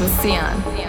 With Sion.